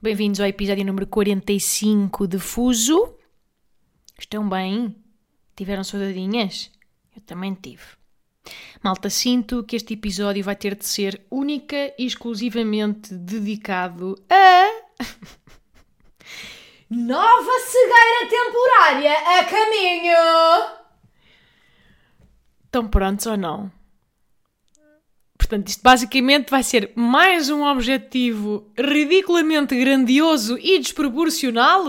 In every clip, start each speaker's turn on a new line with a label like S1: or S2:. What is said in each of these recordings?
S1: Bem-vindos ao episódio número 45 de Fuso. Estão bem? Tiveram saudadinhas? Eu também tive. Malta, sinto que este episódio vai ter de ser única e exclusivamente dedicado a. Nova cegueira temporária a caminho! Estão prontos ou não? Portanto, isto basicamente vai ser mais um objetivo ridiculamente grandioso e desproporcional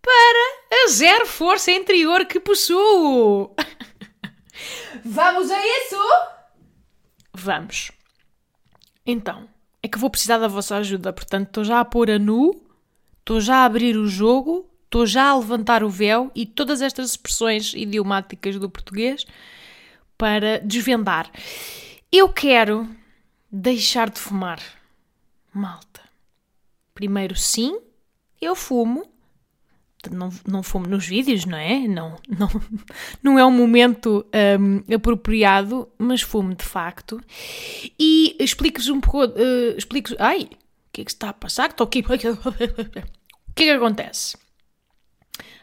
S1: para a zero força interior que possuo. Vamos a isso? Vamos. Então, é que vou precisar da vossa ajuda, portanto, estou já a pôr a nu, estou já a abrir o jogo, estou já a levantar o véu e todas estas expressões idiomáticas do português para desvendar. Eu quero deixar de fumar. Malta. Primeiro, sim, eu fumo. Não, não fumo nos vídeos, não é? Não, não, não é um momento um, apropriado, mas fumo de facto. E explico-vos um pouco. Uh, explico Ai, o que é que está a passar? Estou aqui. O que é que acontece?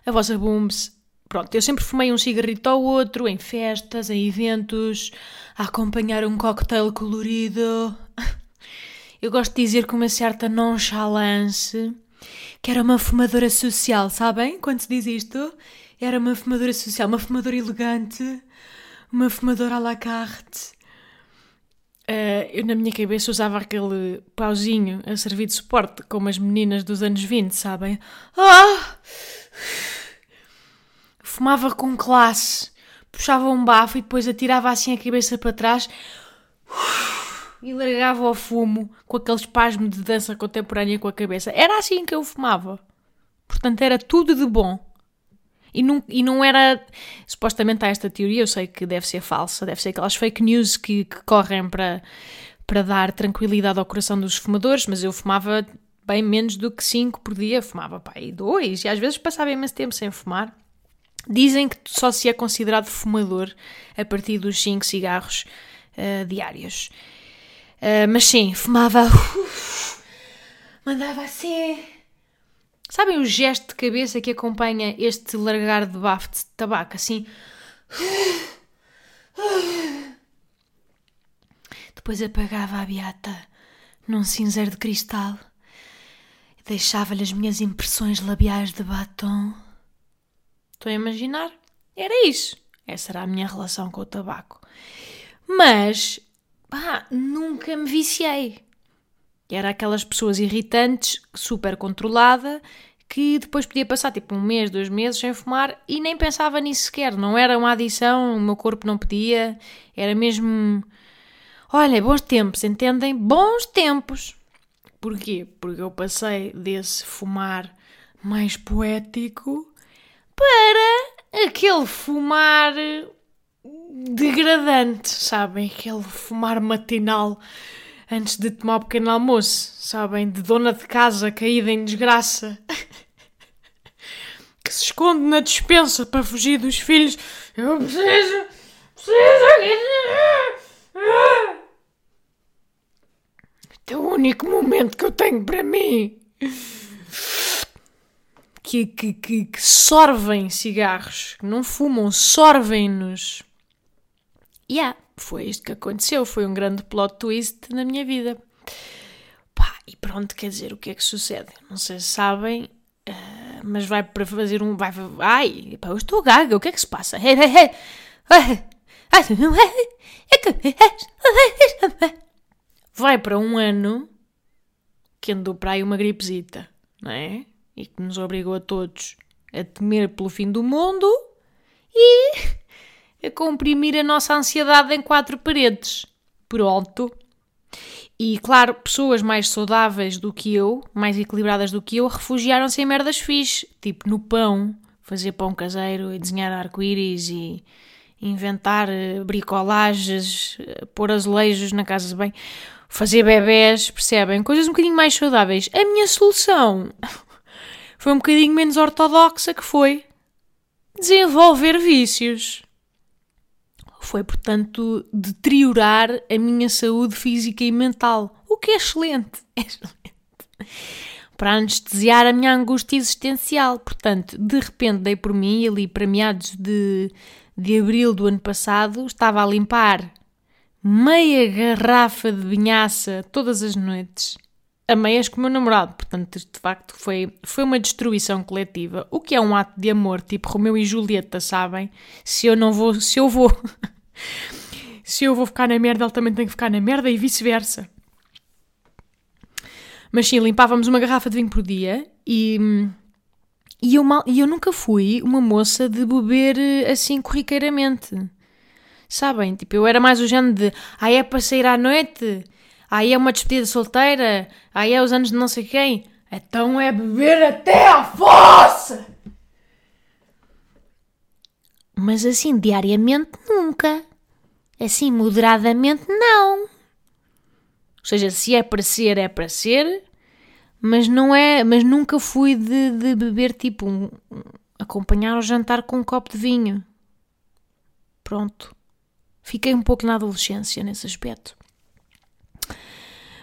S1: A vossa Booms Pronto, eu sempre fumei um cigarrito ao outro, em festas, em eventos, a acompanhar um cocktail colorido. Eu gosto de dizer com uma certa nonchalance que era uma fumadora social, sabem? Quando se diz isto, era uma fumadora social, uma fumadora elegante, uma fumadora à la carte. Uh, eu na minha cabeça usava aquele pauzinho a servir de suporte, como as meninas dos anos 20, sabem? Ah! Fumava com classe, puxava um bafo e depois atirava assim a cabeça para trás e largava o fumo com aquele espasmo de dança contemporânea com a cabeça. Era assim que eu fumava. Portanto, era tudo de bom. E não, e não era. Supostamente há esta teoria, eu sei que deve ser falsa, deve ser aquelas fake news que, que correm para, para dar tranquilidade ao coração dos fumadores, mas eu fumava bem menos do que 5 por dia, fumava pá, e 2, e às vezes passava imenso tempo sem fumar. Dizem que só se é considerado fumador a partir dos 5 cigarros uh, diários. Uh, mas sim, fumava. Uf, mandava assim. Sabem o gesto de cabeça que acompanha este largar de bafo de tabaco? Assim. Depois apagava a beata num cinzeiro de cristal deixava-lhe as minhas impressões labiais de batom. Estão a imaginar? Era isso. Essa era a minha relação com o tabaco. Mas, pá, nunca me viciei. Era aquelas pessoas irritantes, super controlada, que depois podia passar tipo um mês, dois meses sem fumar e nem pensava nisso sequer. Não era uma adição, o meu corpo não pedia. Era mesmo. Olha, bons tempos, entendem? Bons tempos. Porquê? Porque eu passei desse fumar mais poético para aquele fumar degradante, sabem? Aquele fumar matinal antes de tomar o pequeno almoço, sabem? De dona de casa caída em desgraça. que se esconde na dispensa para fugir dos filhos. Eu preciso. Preciso. Este é o único momento que eu tenho para mim que, que, que, que sorvem cigarros, que não fumam, sorvem-nos. E yeah, foi isto que aconteceu, foi um grande plot twist na minha vida. Pá, e pronto, quer dizer, o que é que sucede? Não sei se sabem, uh, mas vai para fazer um. Vai, ai, pá, eu estou gaga, o que é que se passa? Vai para um ano que andou para aí uma gripezita, não é? E que nos obrigou a todos a temer pelo fim do mundo e a comprimir a nossa ansiedade em quatro paredes. Pronto. E claro, pessoas mais saudáveis do que eu, mais equilibradas do que eu, refugiaram-se em merdas fixe, tipo no pão, fazer pão caseiro e desenhar arco-íris e inventar eh, bricolagens, eh, pôr azulejos na casa de bem, fazer bebés, percebem? Coisas um bocadinho mais saudáveis. A minha solução foi um bocadinho menos ortodoxa, que foi desenvolver vícios. Foi, portanto, deteriorar a minha saúde física e mental, o que é excelente. É excelente. Para anestesiar a minha angústia existencial. Portanto, de repente dei por mim, ali para meados de, de abril do ano passado, estava a limpar meia garrafa de vinhaça todas as noites a meias com o meu namorado. Portanto, de facto, foi, foi uma destruição coletiva. O que é um ato de amor, tipo Romeu e Julieta, sabem? Se eu não vou, se eu vou, se eu vou ficar na merda, ele também tem que ficar na merda e vice-versa. Mas sim, limpávamos uma garrafa de vinho por dia e, e, eu, mal, e eu nunca fui uma moça de beber eh, assim corriqueiramente. Sabem? Tipo, eu era mais o género de, ah, é para sair à noite? Aí é uma despedida solteira, aí é os anos de não sei quem. Então é beber até à fossa! Mas assim, diariamente, nunca. Assim, moderadamente, não. Ou seja, se é para ser, é para ser, mas não é, mas nunca fui de, de beber tipo um, acompanhar o jantar com um copo de vinho. Pronto. Fiquei um pouco na adolescência nesse aspecto.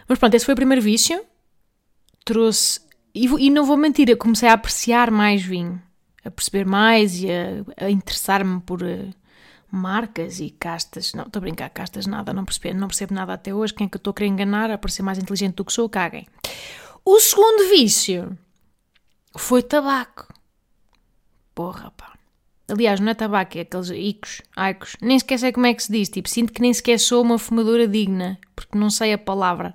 S1: Mas pronto, esse foi o primeiro vício. Trouxe. E, e não vou mentir, eu comecei a apreciar mais vinho, a perceber mais e a, a interessar-me por uh, marcas e castas. Não, estou a brincar, castas nada, não percebo, não percebo nada até hoje. Quem é que eu estou a querer enganar, a parecer mais inteligente do que sou, caguem. O segundo vício foi tabaco. Porra, pá. Aliás, não é tabaco, é aqueles icos, aicos. Nem sequer sei como é que se diz. Tipo, sinto que nem sequer sou uma fumadora digna, porque não sei a palavra.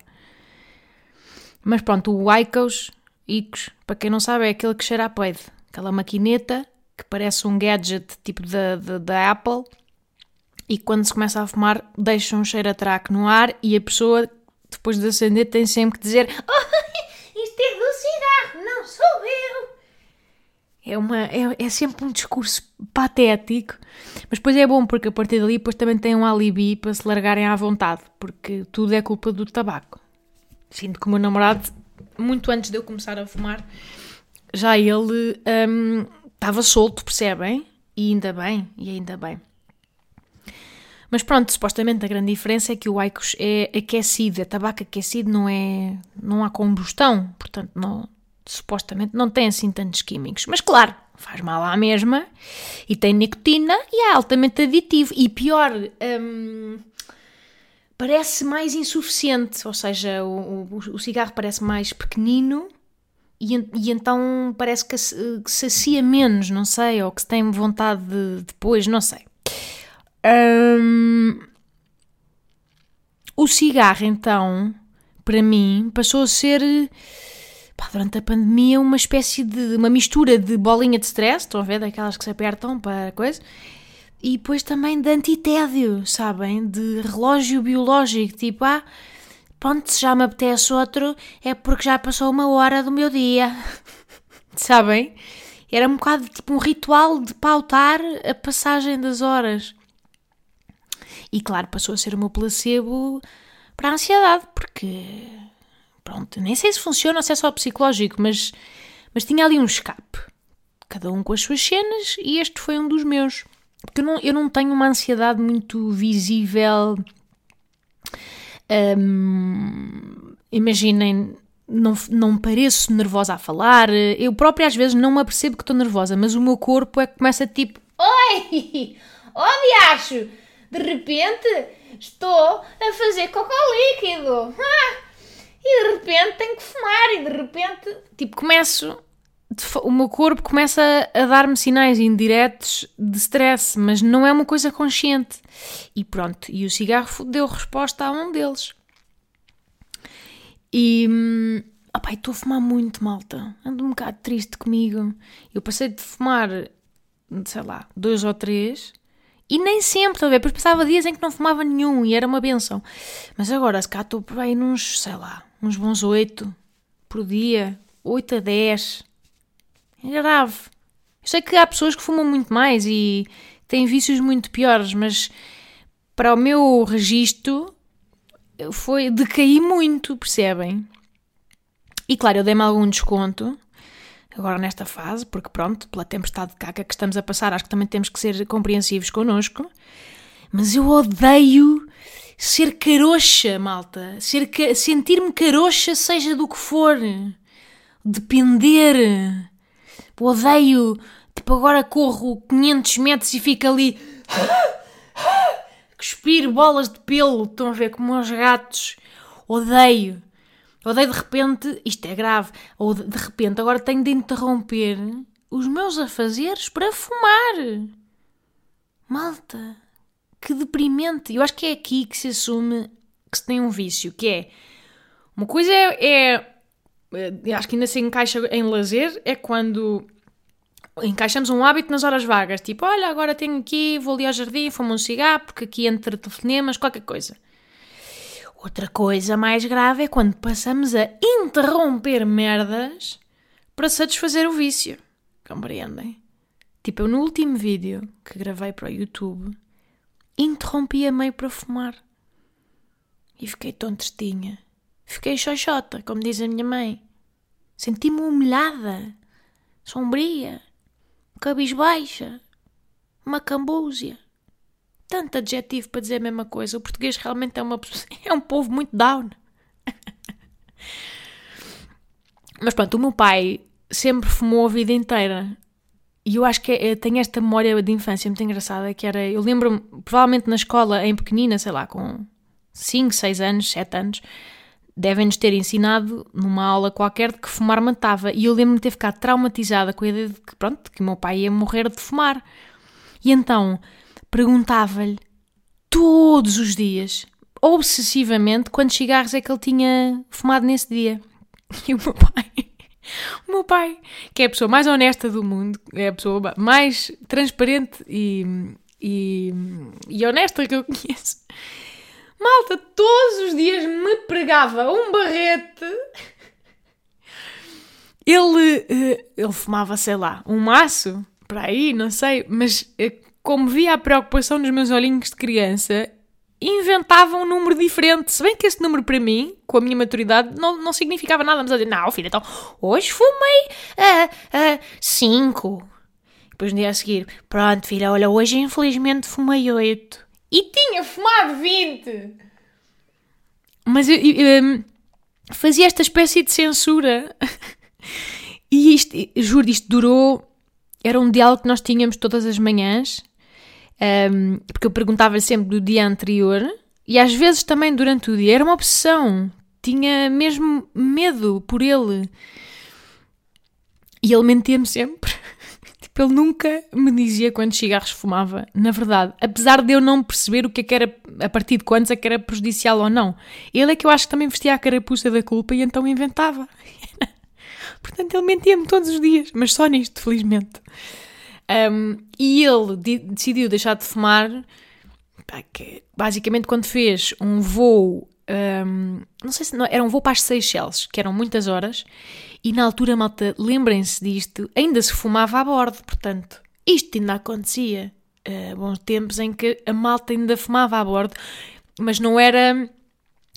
S1: Mas pronto, o Icos, Icos, para quem não sabe, é aquele que cheira a peido. Aquela maquineta que parece um gadget tipo da, da, da Apple e quando se começa a fumar deixa um cheiro a traque no ar e a pessoa, depois de acender, tem sempre que dizer oh, isto é do cigarro, não sou eu. É, uma, é, é sempre um discurso patético, mas depois é bom porque a partir dali depois também tem um alibi para se largarem à vontade, porque tudo é culpa do tabaco. Sinto que o meu namorado, muito antes de eu começar a fumar, já ele um, estava solto, percebem? E ainda bem, e ainda bem. Mas pronto, supostamente a grande diferença é que o Icos é aquecido, é tabaco aquecido, não é, não há combustão, portanto não, supostamente não tem assim tantos químicos. Mas claro, faz mal à mesma e tem nicotina e é altamente aditivo. E pior, hum, parece mais insuficiente, ou seja, o, o, o cigarro parece mais pequenino e, e, então parece que, que sacia menos, não sei, ou que se tem vontade de depois, não sei. Um, o cigarro, então, para mim, passou a ser pá, durante a pandemia uma espécie de uma mistura de bolinha de stress, estão a ver, daquelas que se apertam para coisa, e depois também de antitédio, sabem? De relógio biológico, tipo, ah, pronto, se já me apetece outro, é porque já passou uma hora do meu dia. sabem? Era um bocado tipo um ritual de pautar a passagem das horas. E claro, passou a ser o meu placebo para a ansiedade, porque pronto, nem sei se funciona ou se é só psicológico, mas, mas tinha ali um escape. Cada um com as suas cenas e este foi um dos meus. Porque eu não, eu não tenho uma ansiedade muito visível. Um, imaginem, não, não pareço nervosa a falar. Eu própria às vezes não me apercebo que estou nervosa, mas o meu corpo é que começa tipo: Oi! Oh, diacho! De repente estou a fazer cocô líquido! Ah! E de repente tenho que fumar, e de repente. Tipo, começo o meu corpo começa a dar-me sinais indiretos de stress, mas não é uma coisa consciente. E pronto, e o cigarro deu resposta a um deles. E. Hum, Opa, estou a fumar muito, malta. Ando um bocado triste comigo. Eu passei de fumar, sei lá, dois ou três, E nem sempre, talvez. Depois passava dias em que não fumava nenhum e era uma benção. Mas agora, se cá estou por aí nos, sei lá, uns bons 8 por dia, 8 a 10. É grave. Eu sei que há pessoas que fumam muito mais e têm vícios muito piores, mas para o meu registro foi decaí muito, percebem? E claro, eu dei-me algum desconto agora nesta fase, porque pronto, pela tempestade de caca que estamos a passar, acho que também temos que ser compreensivos connosco. Mas eu odeio ser caroxa, malta. Ser. Sentir-me caroxa, seja do que for. Depender. Odeio. Tipo, agora corro 500 metros e fico ali. Cuspir bolas de pelo. Estão a ver como os gatos. Odeio. Odeio de repente, isto é grave, ou de repente agora tenho de interromper os meus afazeres para fumar. Malta, que deprimente. Eu acho que é aqui que se assume que se tem um vício, que é uma coisa é, é acho que ainda se encaixa em lazer, é quando encaixamos um hábito nas horas vagas, tipo, olha, agora tenho aqui, vou ali ao jardim, fumo um cigarro, porque aqui entre telefonemas, qualquer coisa. Outra coisa mais grave é quando passamos a interromper merdas para satisfazer o vício. Compreendem? Tipo, eu no último vídeo que gravei para o YouTube, interrompi a meio para fumar. E fiquei tão tristinha. Fiquei xoxota, como diz a minha mãe. Senti-me humilhada, sombria, cabisbaixa, macambúzia tanto adjetivo para dizer a mesma coisa. O português realmente é, uma, é um povo muito down. Mas pronto, o meu pai sempre fumou a vida inteira. E eu acho que é, tenho esta memória de infância muito engraçada, que era, eu lembro-me, provavelmente na escola, em pequenina, sei lá, com 5, 6 anos, 7 anos, devem-nos ter ensinado numa aula qualquer de que fumar matava. E eu lembro-me de ter ficado traumatizada com a ideia de que, pronto, que o meu pai ia morrer de fumar. E então, perguntava-lhe todos os dias, obsessivamente, quantos cigarros é que ele tinha fumado nesse dia. E o meu pai, o meu pai, que é a pessoa mais honesta do mundo, é a pessoa mais transparente e, e, e honesta que eu conheço, malta, todos os dias me pregava um barrete. Ele, eh, ele fumava, sei lá, um maço, para aí, não sei, mas eh, como via a preocupação nos meus olhinhos de criança, inventava um número diferente. Se bem que esse número para mim, com a minha maturidade, não, não significava nada. Mas eu dizia, não, filha, então hoje fumei uh, uh, cinco. Depois no dia a seguir, pronto, filha, olha, hoje infelizmente fumei oito. E tinha fumado vinte. Mas eu, eu um, fazia esta espécie de censura. e isto, juro, isto durou. Era um diálogo que nós tínhamos todas as manhãs um, porque eu perguntava-lhe sempre do dia anterior e às vezes também durante o dia. Era uma obsessão. Tinha mesmo medo por ele. E ele mentia-me sempre. tipo, ele nunca me dizia quantos cigarros fumava, na verdade. Apesar de eu não perceber o que, é que era, a partir de quantos é que era prejudicial ou não. Ele é que eu acho que também vestia a carapuça da culpa e então inventava. Portanto, ele mentia-me todos os dias, mas só nisto, felizmente. Um, e ele decidiu deixar de fumar, basicamente quando fez um voo, um, não sei se não, era um voo para as Seychelles, que eram muitas horas, e na altura, malta, lembrem-se disto, ainda se fumava a bordo, portanto, isto ainda acontecia. Uh, bons tempos em que a malta ainda fumava a bordo, mas não era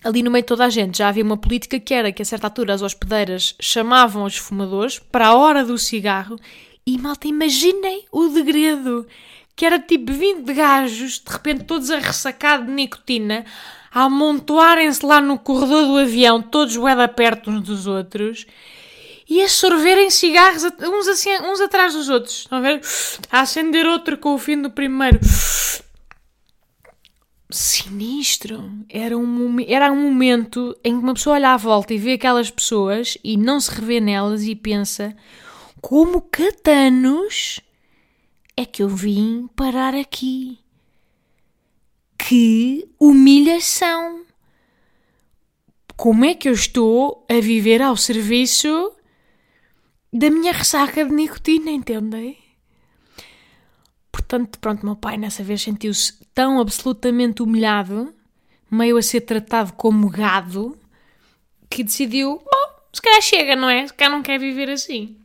S1: ali no meio de toda a gente. Já havia uma política que era que a certa altura as hospedeiras chamavam os fumadores para a hora do cigarro e malta, imaginem o degredo, que era tipo 20 gajos, de repente todos a ressacar de nicotina, amontoarem-se lá no corredor do avião, todos bué perto uns dos outros, e a sorverem cigarros uns, assim, uns atrás dos outros. Estão a ver? A acender outro com o fim do primeiro. Sinistro. Era um, era um momento em que uma pessoa olha à volta e vê aquelas pessoas e não se revê nelas e pensa como catanos é que eu vim parar aqui? Que humilhação! Como é que eu estou a viver ao serviço da minha ressaca de nicotina, entendem? portanto, pronto, meu pai nessa vez sentiu-se tão absolutamente humilhado, meio a ser tratado como gado, que decidiu, bom, se calhar chega, não é? Se calhar não quer viver assim.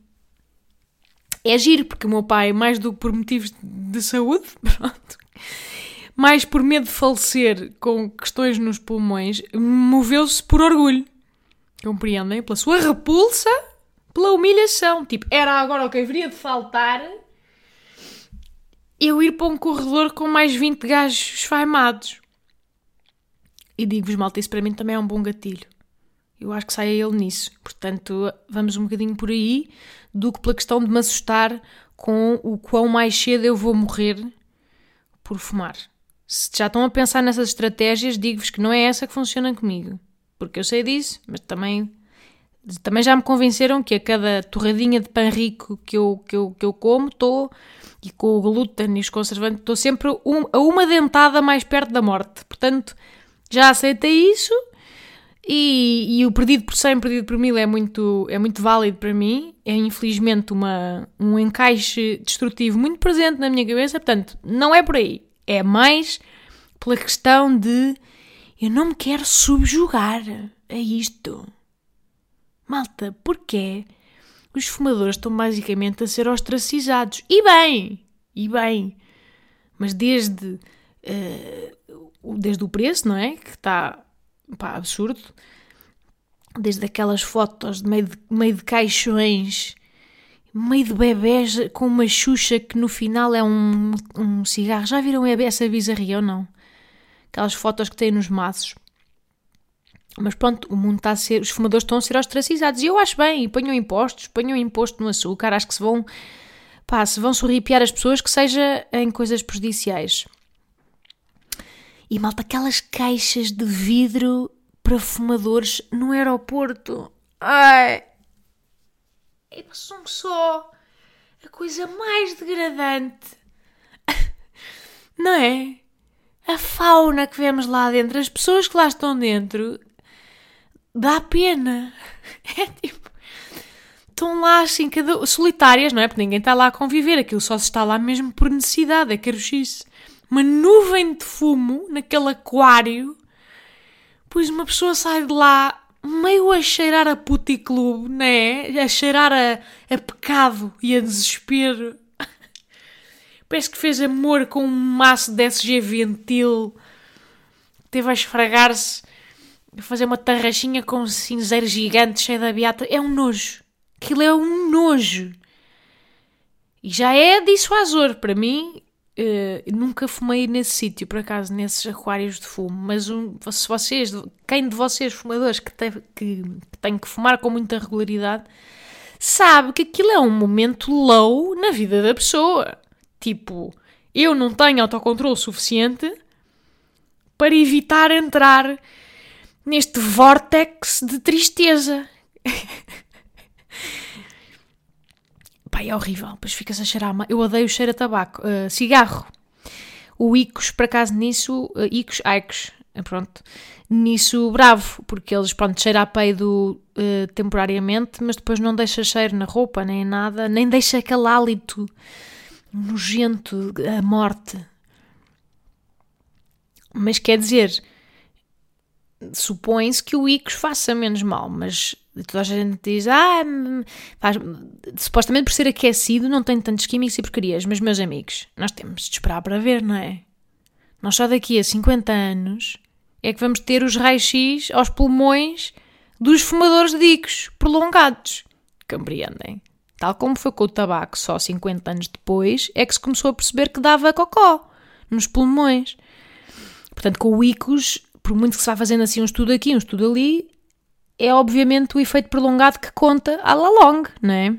S1: É giro, porque o meu pai, mais do que por motivos de saúde, pronto, mais por medo de falecer com questões nos pulmões, moveu-se por orgulho. Compreendem? Pela sua repulsa, pela humilhação. Tipo, era agora o que haveria de faltar eu ir para um corredor com mais 20 gajos esfaimados. E digo-vos, malta, isso para mim também é um bom gatilho. Eu acho que sai ele nisso. Portanto, vamos um bocadinho por aí do que pela questão de me assustar com o quão mais cedo eu vou morrer por fumar. Se já estão a pensar nessas estratégias, digo-vos que não é essa que funciona comigo. Porque eu sei disso, mas também, também já me convenceram que a cada torradinha de pão rico que eu, que eu, que eu como, estou, e com o glúten e os conservantes, estou sempre um, a uma dentada mais perto da morte. Portanto, já aceitei isso e, e, o perdido por 100, perdido por mil é muito, é muito válido para mim. É infelizmente uma, um encaixe destrutivo muito presente na minha cabeça. Portanto, não é por aí. É mais pela questão de eu não me quero subjugar a isto. Malta, porquê? Os fumadores estão basicamente a ser ostracizados. E bem! E bem! Mas desde, uh, desde o preço, não é? Que está pá, absurdo. Desde aquelas fotos de meio de, meio de caixões, meio de bebés com uma xuxa que no final é um, um cigarro. Já viram essa bizarria ou não? Aquelas fotos que têm nos maços. Mas pronto, o mundo está a ser. Os fumadores estão a ser ostracizados. E eu acho bem, e ponham impostos, ponham imposto no açúcar. Acho que se vão. Pá, se vão sorripiar as pessoas, que seja em coisas prejudiciais. E malta, aquelas caixas de vidro para fumadores no aeroporto. Ai! É são só a coisa mais degradante. Não é? A fauna que vemos lá dentro, as pessoas que lá estão dentro, dá pena. É tipo. Estão lá assim, cada... solitárias, não é? Porque ninguém está lá a conviver. Aquilo só se está lá mesmo por necessidade, é caruchice uma nuvem de fumo naquele aquário, pois uma pessoa sai de lá meio a cheirar a puticlube, né? A cheirar a, a pecado e a desespero. Parece que fez amor com um maço de SG Ventil. Teve a esfregar-se, a fazer uma tarraxinha com um cinzeiro gigante cheio de beata. É um nojo. Aquilo é um nojo. E já é dissuasor. Para mim, Uh, nunca fumei nesse sítio, por acaso, nesses aquários de fumo, mas um, se vocês, quem de vocês fumadores que tem, que, que tem que fumar com muita regularidade, sabe que aquilo é um momento low na vida da pessoa. Tipo, eu não tenho autocontrole suficiente para evitar entrar neste vórtex de tristeza. Pá, é horrível. Depois fica-se a cheirar. Eu odeio o cheiro a tabaco. Uh, cigarro. O Icos, por acaso, nisso. Uh, Icos, Icos. Eh, pronto. Nisso, bravo. Porque eles, pronto, cheira a peido uh, temporariamente, mas depois não deixa cheiro na roupa, nem nada. Nem deixa aquele hálito nojento, a morte. Mas quer dizer, supõe-se que o Icos faça menos mal, mas toda a gente diz, ah, faz, supostamente por ser aquecido não tem tantos químicos e porcarias, mas meus amigos, nós temos de esperar para ver, não é? Nós só daqui a 50 anos é que vamos ter os raios-x aos pulmões dos fumadores de Icos prolongados, compreendem? Tal como foi com o tabaco, só 50 anos depois é que se começou a perceber que dava cocó nos pulmões. Portanto, com o Icos por muito que se vá fazendo assim um estudo aqui, um estudo ali, é obviamente o efeito prolongado que conta à la longue, não é?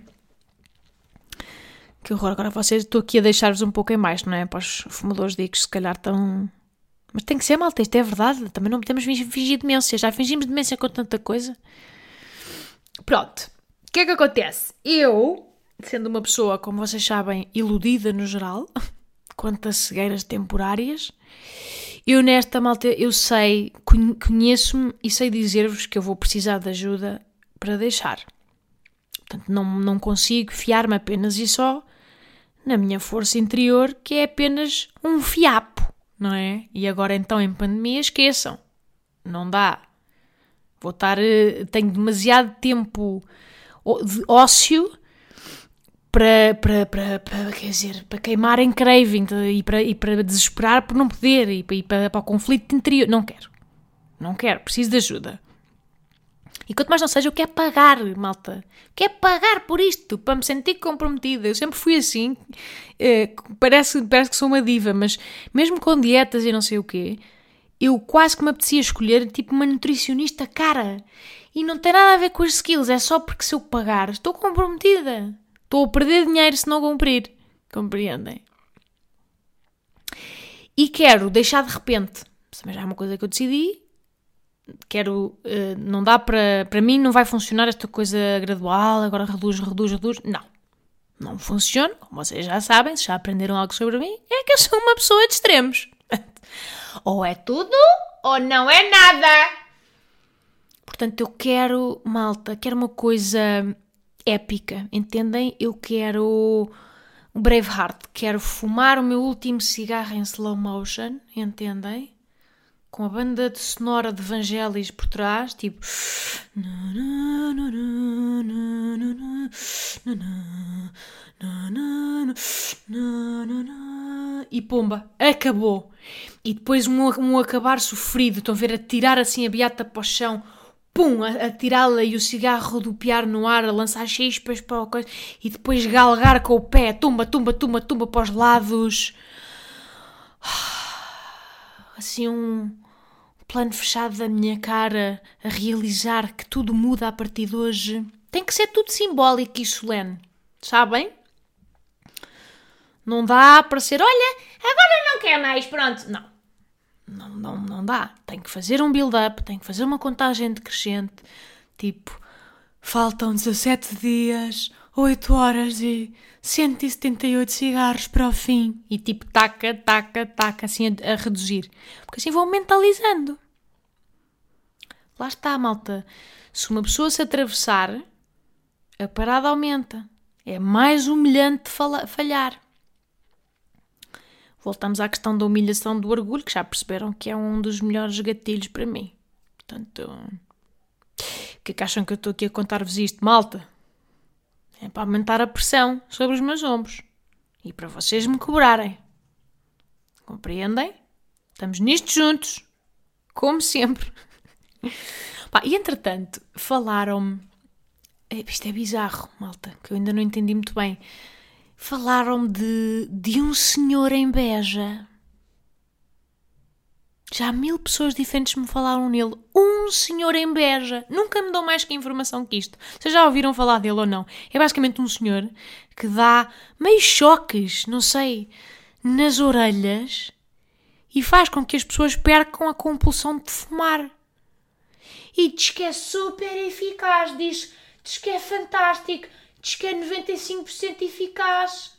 S1: Que horror, agora vocês, estou aqui a deixar-vos um pouco em mais, não é? Para os fumadores que se calhar estão... Mas tem que ser, malta, isto é verdade, também não podemos fingir demência, já fingimos demência com tanta coisa. Pronto, o que é que acontece? Eu, sendo uma pessoa, como vocês sabem, iludida no geral, quanto a cegueiras temporárias, eu nesta malta, eu sei, conheço-me e sei dizer-vos que eu vou precisar de ajuda para deixar. Portanto, não, não consigo fiar-me apenas e só na minha força interior que é apenas um fiapo, não é? E agora então em pandemia esqueçam. Não dá. Vou estar. Eh, tenho demasiado tempo de ócio para, para, para, para, quer dizer, para queimar em craving e para, e para desesperar por não poder e para, e para, para o conflito interior. Não quero. Não quero. Preciso de ajuda. E quanto mais não seja, eu quero pagar, malta. Quero pagar por isto, para me sentir comprometida. Eu sempre fui assim. É, parece, parece que sou uma diva, mas mesmo com dietas e não sei o quê, eu quase que me apetecia escolher tipo uma nutricionista cara. E não tem nada a ver com as skills, é só porque se eu pagar, estou comprometida. Estou a perder dinheiro se não cumprir. Compreendem? E quero deixar de repente, mas já é uma coisa que eu decidi, quero, uh, não dá para, para mim não vai funcionar esta coisa gradual, agora reduz, reduz, reduz, não. Não funciona, como vocês já sabem, se já aprenderam algo sobre mim, é que eu sou uma pessoa de extremos. ou é tudo, ou não é nada. Portanto, eu quero, malta, quero uma coisa épica, entendem? Eu quero o Braveheart, quero fumar o meu último cigarro em slow motion, entendem? Com a banda de sonora de Vangelis por trás, tipo. E pumba, acabou. E depois um, um acabar sofrido, estão a ver a tirar assim a beata para o chão pum, a, a tirá-la e o cigarro rodopiar no ar, a lançar chispas para o coisa, e depois galgar com o pé, tumba, tumba, tumba, tumba para os lados. Assim um plano fechado da minha cara a realizar que tudo muda a partir de hoje. Tem que ser tudo simbólico e solene, sabem? Não dá para ser, olha, agora não quer mais, pronto. Não. Não, não, não dá. Tem que fazer um build-up, tem que fazer uma contagem decrescente. Tipo, faltam 17 dias, 8 horas e 178 cigarros para o fim. E tipo, taca, taca, taca, assim a, a reduzir. Porque assim vão mentalizando. Lá está, malta. Se uma pessoa se atravessar, a parada aumenta. É mais humilhante falhar voltamos à questão da humilhação do orgulho, que já perceberam que é um dos melhores gatilhos para mim. Portanto, o que é que acham que eu estou aqui a contar-vos isto, malta? É para aumentar a pressão sobre os meus ombros e para vocês me cobrarem. Compreendem? Estamos nisto juntos, como sempre. Pá, e entretanto, falaram-me. Isto é bizarro, malta, que eu ainda não entendi muito bem falaram-me de, de um senhor em Beja. Já mil pessoas diferentes me falaram nele. Um senhor em Beja. Nunca me dão mais que informação que isto. Vocês já ouviram falar dele ou não? É basicamente um senhor que dá meio choques, não sei, nas orelhas e faz com que as pessoas percam a compulsão de fumar. E diz que é super eficaz, diz, diz que é fantástico, diz que é 95% eficaz.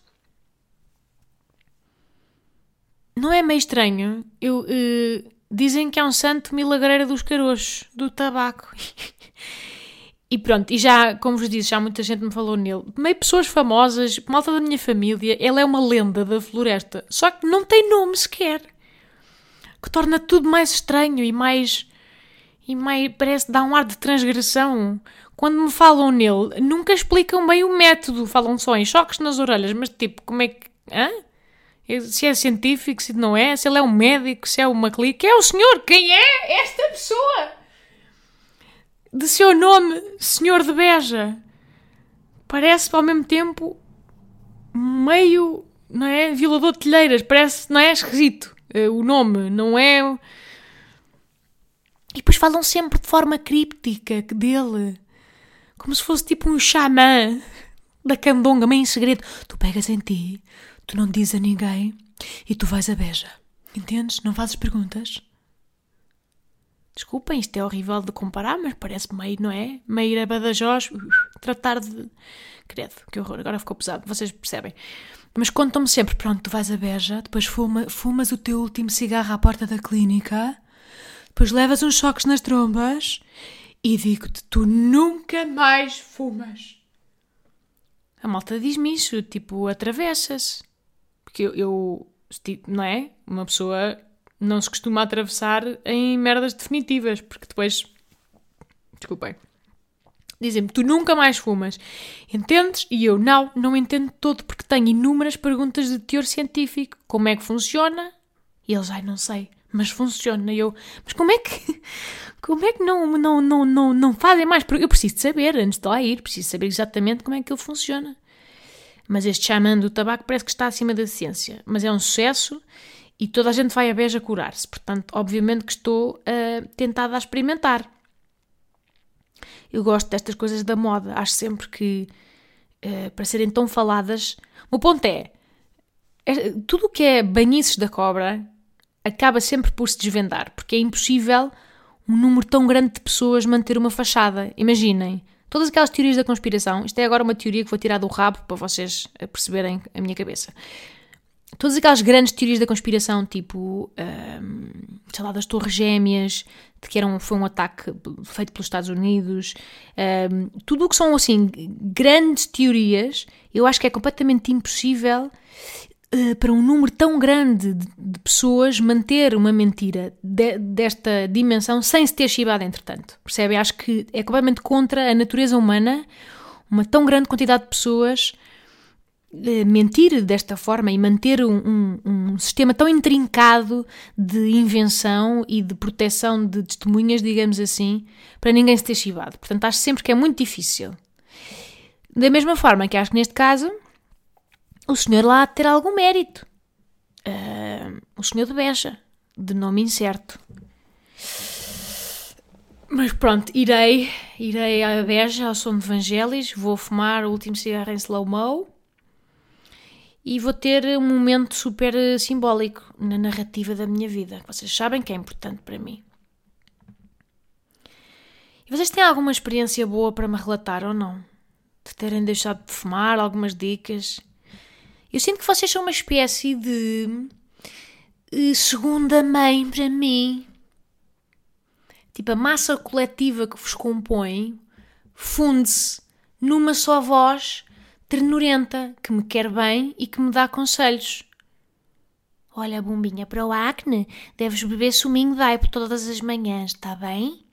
S1: Não é meio estranho? Eu, uh, dizem que é um santo milagreiro dos caroços, do tabaco. e pronto, e já, como vos disse, já muita gente me falou nele. Meio pessoas famosas, malta da minha família, ele é uma lenda da floresta. Só que não tem nome sequer. Que torna tudo mais estranho e mais. E mais. parece dar um ar de transgressão quando me falam nele, nunca explicam bem o método. Falam só em choques nas orelhas, mas tipo, como é que. Hã? Se é científico, se não é, se ele é um médico, se é uma. Quem é o senhor? Quem é esta pessoa? De seu nome, Senhor de Beja. Parece ao mesmo tempo meio, não é? Violador de telheiras. Parece, não é? Esquisito. Eh, o nome, não é? E depois falam sempre de forma críptica dele. Como se fosse tipo um xamã da candonga, meio em segredo. Tu pegas em ti, tu não dizes a ninguém e tu vais a beja. Entendes? Não fazes perguntas. Desculpem, isto é horrível de comparar, mas parece meio, não é? Meio ir a Badajoz, uh, tratar de. Credo, que horror, agora ficou pesado, vocês percebem. Mas contam-me sempre: pronto, tu vais a Beja, depois fuma, fumas o teu último cigarro à porta da clínica, depois levas uns choques nas trombas e digo-te, tu nunca mais fumas. a malta diz-me isso, tipo, atravessa-se. Porque eu, eu, tipo, não é? Uma pessoa não se costuma atravessar em merdas definitivas, porque depois. Desculpem. Dizem-me, tu nunca mais fumas. Entendes? E eu, não, não entendo todo, porque tenho inúmeras perguntas de teor científico. Como é que funciona? E eles, ai, não sei, mas funciona. E eu, mas como é que. Como é que não, não, não, não, não fazem mais? Porque eu preciso de saber, antes de lá ir, preciso saber exatamente como é que ele funciona. Mas este xamã do tabaco parece que está acima da ciência. Mas é um sucesso e toda a gente vai a beija curar-se. Portanto, obviamente que estou uh, tentada a experimentar. Eu gosto destas coisas da moda. Acho sempre que, uh, para serem tão faladas. O ponto é: é tudo o que é banhices da cobra acaba sempre por se desvendar, porque é impossível um número tão grande de pessoas manter uma fachada. Imaginem. Todas aquelas teorias da conspiração, isto é agora uma teoria que vou tirar do rabo para vocês perceberem a minha cabeça todas aquelas grandes teorias da conspiração, tipo, um, sei lá, das Torres Gêmeas, de que era um, foi um ataque feito pelos Estados Unidos, um, tudo o que são, assim, grandes teorias, eu acho que é completamente impossível uh, para um número tão grande de, pessoas manter uma mentira de, desta dimensão sem se ter chibado, entretanto. Percebem? Acho que é completamente contra a natureza humana uma tão grande quantidade de pessoas eh, mentir desta forma e manter um, um, um, sistema tão intrincado de invenção e de proteção de testemunhas, digamos assim, para ninguém se ter chivado. Portanto, acho sempre que é muito difícil. Da mesma forma que acho que neste caso o senhor lá ter algum mérito. Uh, o senhor de Beja, de nome incerto. Mas pronto, irei, irei à Beja, ao som de Evangelis, vou fumar o último cigarro em slow-mo e vou ter um momento super eh, simbólico na narrativa da minha vida, que vocês sabem que é importante para mim. E vocês têm alguma experiência boa para me relatar ou não? De terem deixado de fumar, algumas dicas? Eu sinto que vocês são uma espécie de eh, segunda mãe para mim. Tipo, a massa coletiva que vos compõe funde-se numa só voz ternurenta, que me quer bem e que me dá conselhos. Olha, bombinha, para o acne, deves beber suminho de aipo todas as manhãs, está bem?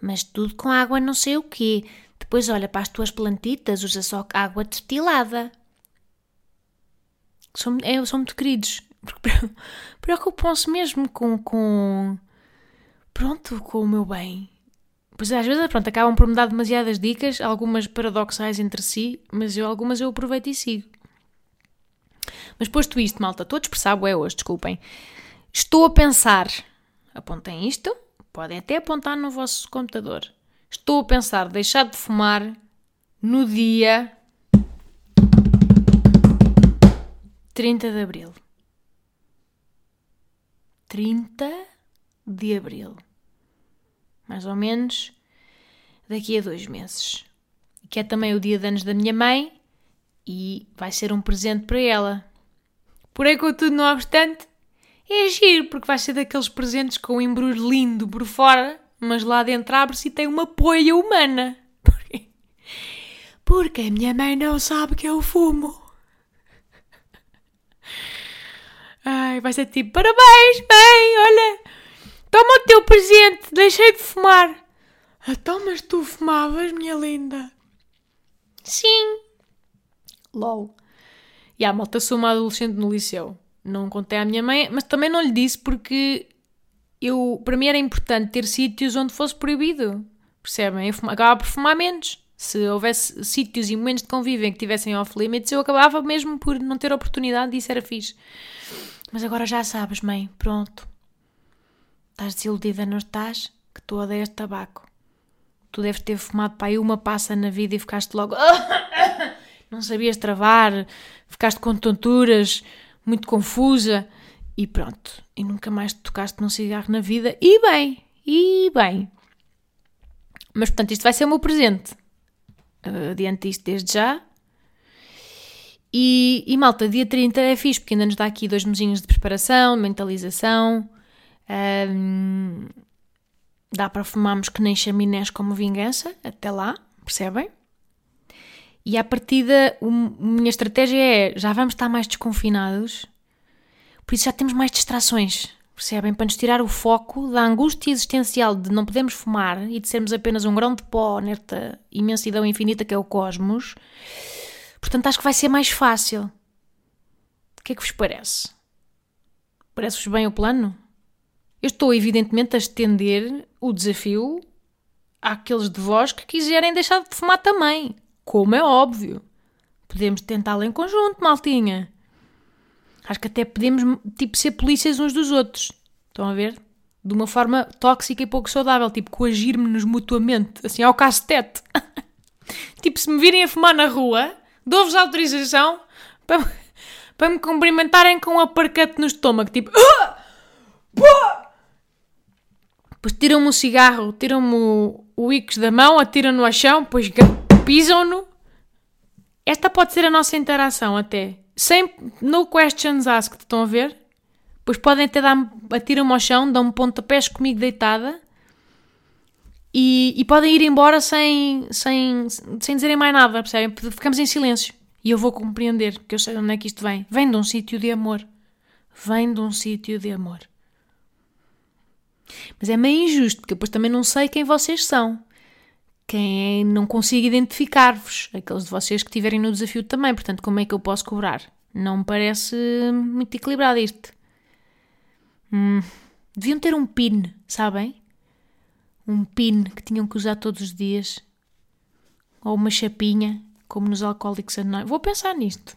S1: Mas tudo com água não sei o quê. Depois olha para as tuas plantitas, usa só água destilada. São, é, são muito queridos. Preocupam-se mesmo com, com... Pronto, com o meu bem. Pois às vezes, pronto, acabam por me dar demasiadas dicas, algumas paradoxais entre si, mas eu algumas eu aproveito e sigo. Mas posto isto, malta, estou a dispersar é hoje, desculpem. Estou a pensar, apontem isto, podem até apontar no vosso computador. Estou a pensar deixar de fumar no dia 30 de Abril. 30 de Abril mais ou menos, daqui a dois meses. Que é também o dia de anos da minha mãe e vai ser um presente para ela. Porém, contudo, não obstante, é giro, porque vai ser daqueles presentes com um embrulho lindo por fora, mas lá dentro abre-se e tem uma poia humana. Porque, porque a minha mãe não sabe que eu fumo. Ai, vai ser tipo, parabéns, mãe, olha, Toma o teu presente, deixei de fumar. Então, mas tu fumavas, minha linda? Sim. LOL. E a malta sou uma adolescente no liceu. Não contei à minha mãe, mas também não lhe disse porque eu, para mim era importante ter sítios onde fosse proibido. Percebem? Eu acabava por fumar menos. Se houvesse sítios e momentos de convívio em que tivessem off-limits, eu acabava mesmo por não ter oportunidade e isso era fixe. Mas agora já sabes, mãe. Pronto. Estás desiludida, não estás? Que tu odeias tabaco. Tu deves ter fumado para aí uma passa na vida e ficaste logo. não sabias travar, ficaste com tonturas, muito confusa e pronto. E nunca mais te tocaste num cigarro na vida. E bem, e bem. Mas portanto, isto vai ser o meu presente. Adiante isto desde já. E, e malta, dia 30 é fixe, porque ainda nos dá aqui dois mesinhos de preparação, mentalização. Um, dá para fumarmos que nem chaminés como vingança, até lá, percebem? E à partida, a minha estratégia é: já vamos estar mais desconfinados, por isso já temos mais distrações. Percebem? Para nos tirar o foco da angústia existencial de não podermos fumar e de sermos apenas um grão de pó nesta imensidão infinita que é o cosmos. Portanto, acho que vai ser mais fácil. O que é que vos parece? Parece-vos bem o plano? Eu estou, evidentemente, a estender o desafio àqueles de vós que quiserem deixar de fumar também. Como é óbvio. Podemos tentá-lo em conjunto, maltinha. Acho que até podemos, tipo, ser polícias uns dos outros. Estão a ver? De uma forma tóxica e pouco saudável. Tipo, coagir-me-nos mutuamente. Assim, ao castete. tipo, se me virem a fumar na rua, dou-vos autorização para, para me cumprimentarem com um aparcate no estômago. Tipo... Ah! Depois tiram-me o cigarro, tiram-me o, o da mão, atiram-no ao chão, depois pisam-no. Esta pode ser a nossa interação até. Sem, no questions asked, estão a ver? Pois podem até dar atiram-me ao chão, dão-me pontapés comigo deitada e, e, podem ir embora sem, sem, sem dizerem mais nada, percebem? Ficamos em silêncio. E eu vou compreender, porque eu sei de onde é que isto vem. Vem de um sítio de amor. Vem de um sítio de amor. Mas é meio injusto, porque depois também não sei quem vocês são. Quem é, não consigo identificar-vos. Aqueles de vocês que estiverem no desafio também. Portanto, como é que eu posso cobrar? Não me parece muito equilibrado isto. Hum, deviam ter um pin, sabem? Um pin que tinham que usar todos os dias. Ou uma chapinha, como nos Alcoólicos Anónimos. Vou pensar nisto.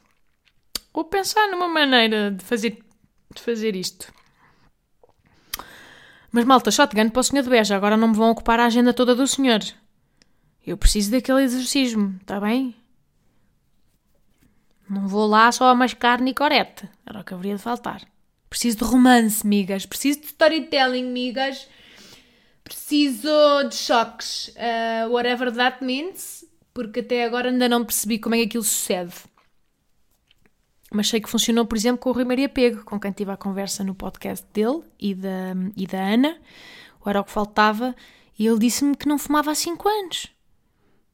S1: Vou pensar numa maneira de fazer, de fazer isto. Mas malta, shotgun para o senhor de Beja, agora não me vão ocupar a agenda toda do senhor. Eu preciso daquele exorcismo, está bem? Não vou lá só a mascar Nicorette. Era o que haveria de faltar. Preciso de romance, migas. Preciso de storytelling, migas. Preciso de choques. Uh, whatever that means. Porque até agora ainda não percebi como é que aquilo sucede. Mas sei que funcionou, por exemplo, com o Rui Maria Pego, com quem tive a conversa no podcast dele e da, e da Ana, o era o que faltava, e ele disse-me que não fumava há 5 anos.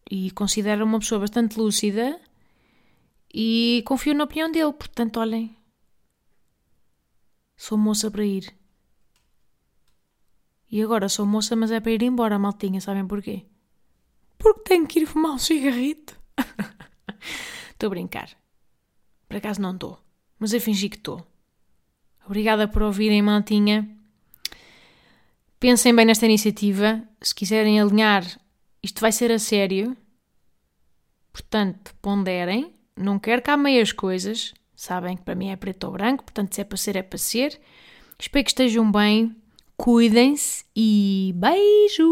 S1: E considera uma pessoa bastante lúcida e confio na opinião dele. Portanto, olhem, sou moça para ir. E agora sou moça, mas é para ir embora, maltinha, sabem porquê? Porque tenho que ir fumar um cigarrito. Estou a brincar. Por acaso não estou, mas eu fingi que estou. Obrigada por ouvirem, Maltinha. Pensem bem nesta iniciativa. Se quiserem alinhar, isto vai ser a sério. Portanto, ponderem. Não quero cá meias coisas. Sabem que para mim é preto ou branco, portanto, se é para ser, é para ser. Espero que estejam bem. Cuidem-se e beijos!